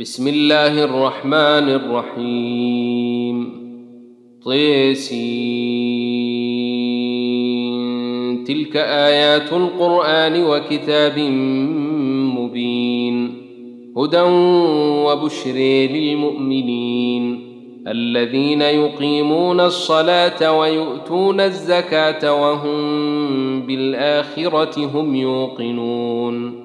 بسم الله الرحمن الرحيم. طيسين. تلك آيات القرآن وكتاب مبين. هدى وبشر للمؤمنين. الذين يقيمون الصلاة ويؤتون الزكاة وهم بالآخرة هم يوقنون.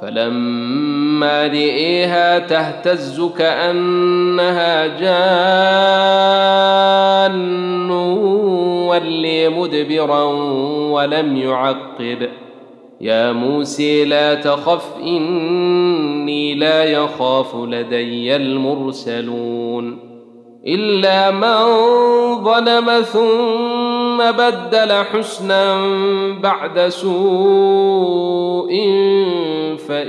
فلما رئيها تهتز كأنها جان ولي مدبرا ولم يعقب. يا موسى لا تخف إني لا يخاف لدي المرسلون. إلا من ظلم ثم بدل حسنا بعد سوء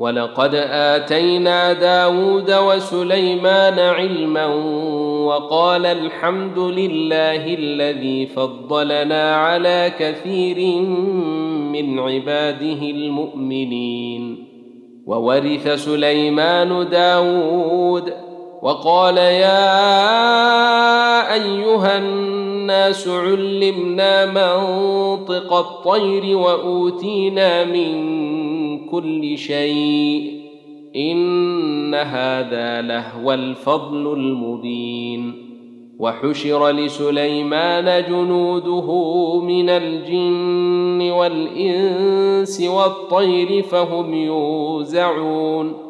ولقد آتينا داود وسليمان علما وقال الحمد لله الذي فضلنا على كثير من عباده المؤمنين. وورث سليمان داود وقال يا أيها الناس علمنا منطق الطير وأوتينا من كل شيء إن هذا لهو الفضل المبين وحشر لسليمان جنوده من الجن والإنس والطير فهم يوزعون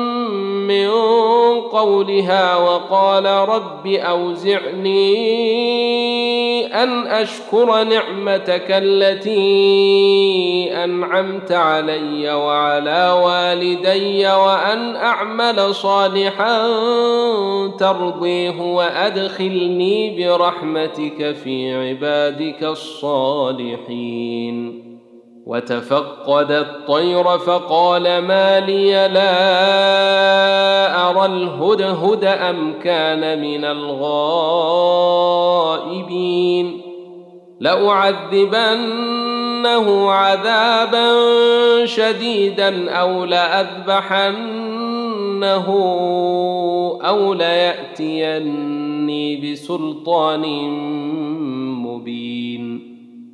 من قولها وقال رب أوزعني أن أشكر نعمتك التي أنعمت علي وعلى والدي وأن أعمل صالحا ترضيه وأدخلني برحمتك في عبادك الصالحين. وتفقد الطير فقال ما لي لا أرى الهدهد أم كان من الغائبين لأعذبنه عذابا شديدا أو لأذبحنه أو ليأتيني بسلطان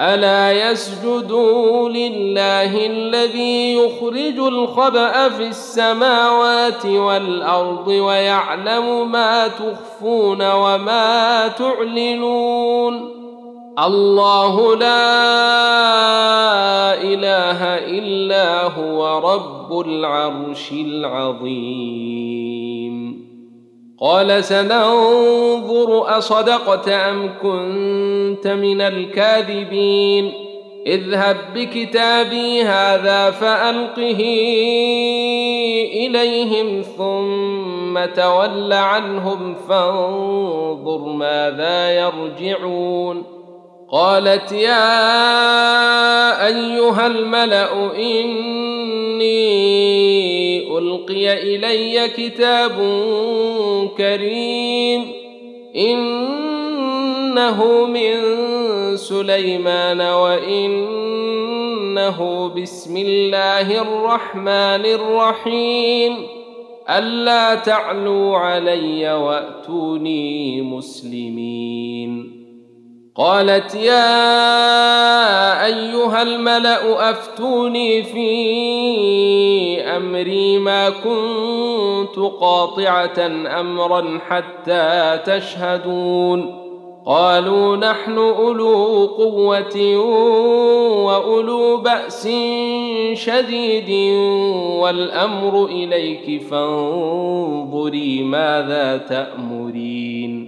ألا يسجدوا لله الذي يخرج الخبأ في السماوات والأرض ويعلم ما تخفون وما تعلنون الله لا إله إلا هو رب العرش العظيم قال سننظر أصدقت أم كنت من الكاذبين. اذهب بكتابي هذا فألقه إليهم ثم تول عنهم فانظر ماذا يرجعون. قالت يا أيها الملأ إني ألقي إلي كتاب كريم إنه من سليمان وإنه بسم الله الرحمن الرحيم. ألا تعلوا علي وأتوني مسلمين. قالت يا أيها الملأ أفتوني في أمري ما كنت قاطعة أمرا حتى تشهدون. قالوا نحن أولو قوة وأولو بأس شديد والأمر إليك فانظري ماذا تأمرين.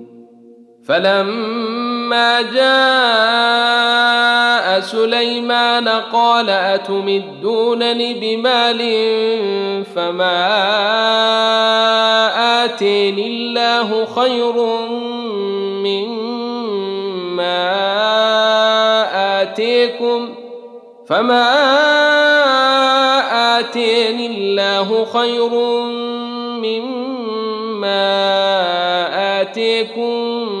فلما جاء سليمان قال أتمدونني بمال فما آتيني الله خير مما آتيكم فما آتيني الله خير مما آتيكم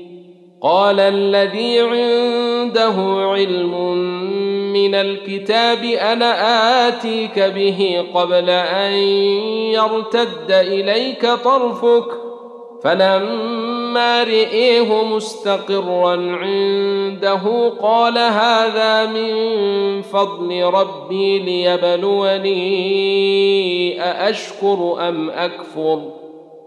قال الذي عنده علم من الكتاب أنا آتيك به قبل أن يرتد إليك طرفك فلما رئيه مستقرا عنده قال هذا من فضل ربي ليبلوني أأشكر أم أكفر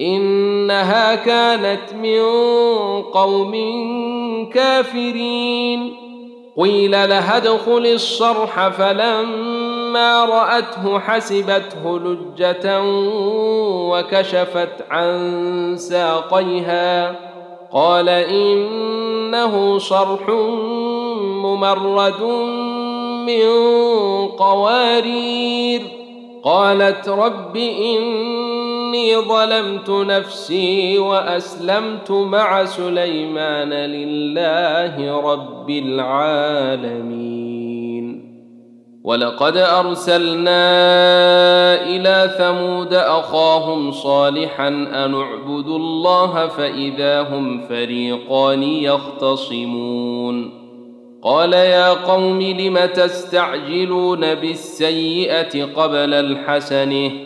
إنها كانت من قوم كافرين. قيل لها ادخل الصرح فلما رأته حسبته لجة وكشفت عن ساقيها. قال إنه صرح ممرد من قوارير. قالت رب إني ظلمت نفسي وأسلمت مع سليمان لله رب العالمين. ولقد أرسلنا إلى ثمود أخاهم صالحا أن اعبدوا الله فإذا هم فريقان يختصمون. قال يا قوم لم تستعجلون بالسيئة قبل الحسنة؟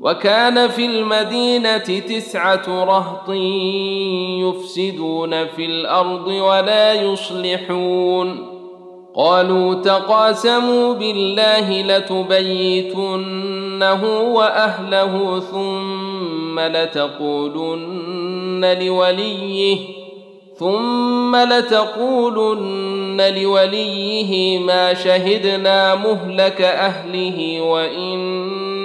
وكان في المدينة تسعة رهط يفسدون في الأرض ولا يصلحون. قالوا تقاسموا بالله لتبيتنه وأهله ثم لتقولن لوليه ثم لتقولن لوليه ما شهدنا مهلك أهله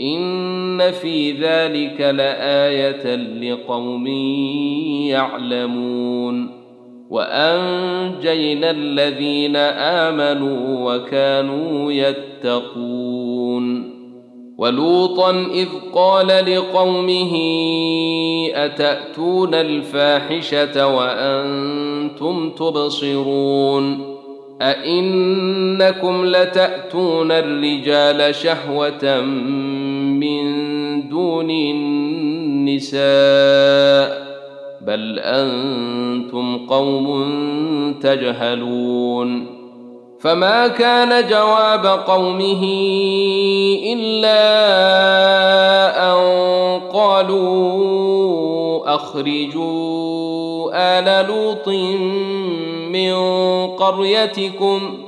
ان في ذلك لايه لقوم يعلمون وانجينا الذين امنوا وكانوا يتقون ولوطا اذ قال لقومه اتاتون الفاحشه وأنتم تبصرون ائنكم لتاتون الرجال شهوه من دون النساء بل أنتم قوم تجهلون. فما كان جواب قومه إلا أن قالوا أخرجوا آل لوط من قريتكم.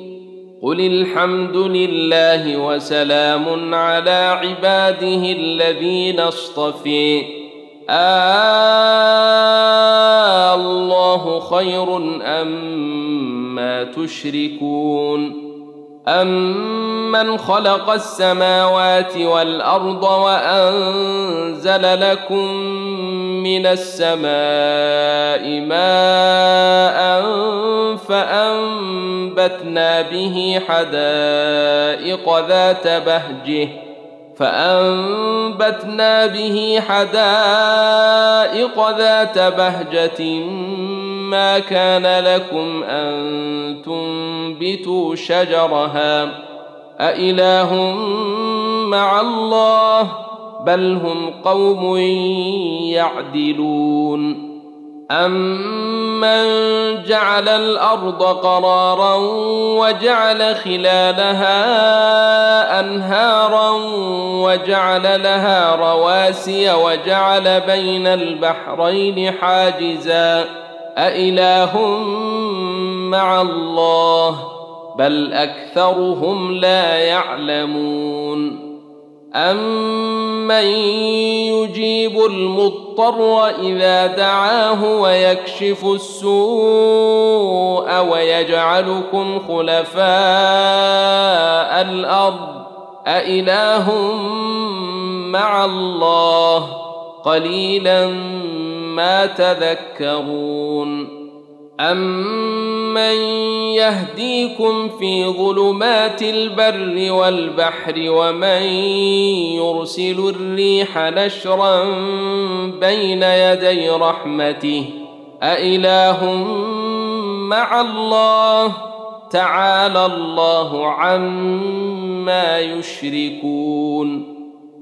قل الحمد لله وسلام على عباده الذين اصطفي. آه الله خير أم ما تشركون. أمن خلق السماوات والأرض وأنزل لكم من السماء ماء فأنبتنا به حدائق ذات بهجه فأنبتنا به حدائق ذات بهجة ما كان لكم أن تنبتوا شجرها أإله مع الله بل هم قوم يعدلون أمن جعل الأرض قرارا وجعل خلالها أنهارا وجعل لها رواسي وجعل بين البحرين حاجزا أإله مع الله بل أكثرهم لا يعلمون أمن يجيب المضطر إذا دعاه ويكشف السوء ويجعلكم خلفاء الأرض أإله مع الله قليلا ما تذكرون أمن يهديكم في ظلمات البر والبحر ومن يرسل الريح نشرا بين يدي رحمته أإله مع الله تعالى الله عما يشركون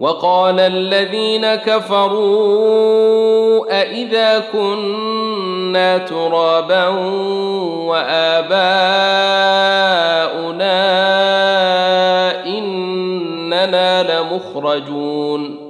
وقال الذين كفروا أإذا كنا ترابا وآباؤنا إننا لمخرجون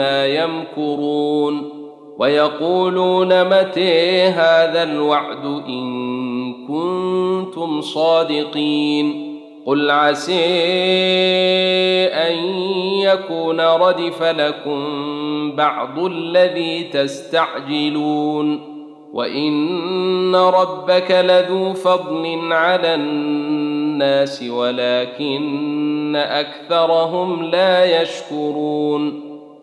يمكرون ويقولون متى هذا الوعد إن كنتم صادقين قل عسى أن يكون ردف لكم بعض الذي تستعجلون وإن ربك لذو فضل على الناس ولكن أكثرهم لا يشكرون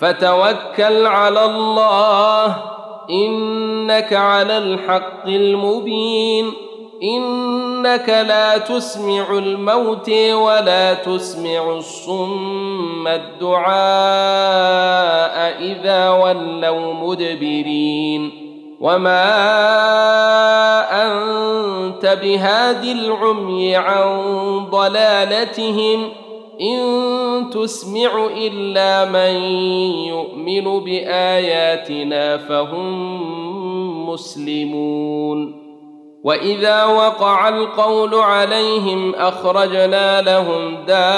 فتوكل على الله. إنك على الحق المبين. إنك لا تسمع الموت ولا تسمع الصم الدعاء إذا ولوا مدبرين. وما أنت بهاد العمي عن ضلالتهم. إن تسمع إلا من يؤمن بآياتنا فهم مسلمون. وإذا وقع القول عليهم أخرجنا لهم دابة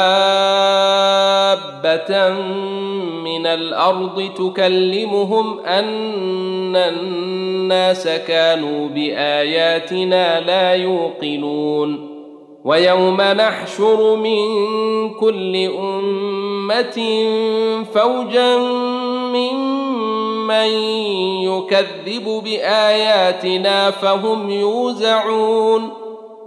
من الأرض تكلمهم أن الناس كانوا بآياتنا لا يوقنون. ويوم نحشر من كل أمة فوجا ممن يكذب بآياتنا فهم يوزعون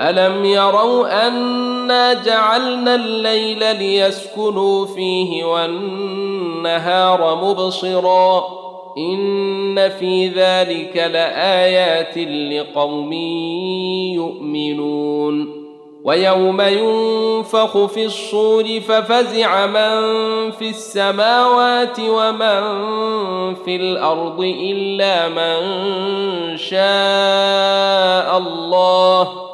ألم يروا انا جعلنا الليل ليسكنوا فيه والنهار مبصرا إن في ذلك لآيات لقوم يؤمنون ويوم ينفخ في الصور ففزع من في السماوات ومن في الأرض إلا من شاء الله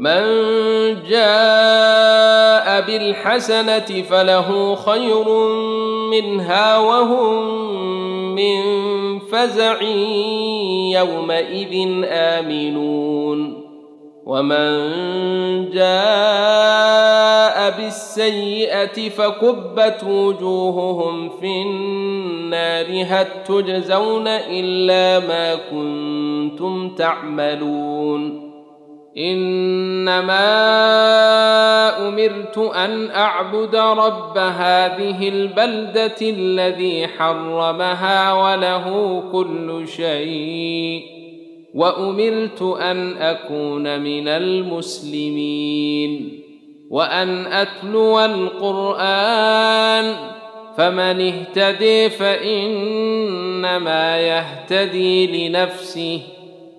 من جاء بالحسنة فله خير منها وهم من فزع يومئذ آمنون. ومن جاء بالسيئة فكبت وجوههم في النار هل تجزون إلا ما كنتم تعملون؟ إنما أمرت أن أعبد رب هذه البلدة الذي حرمها وله كل شيء وأمرت أن أكون من المسلمين وأن أتلو القرآن فمن اهتدي فإنما يهتدي لنفسه.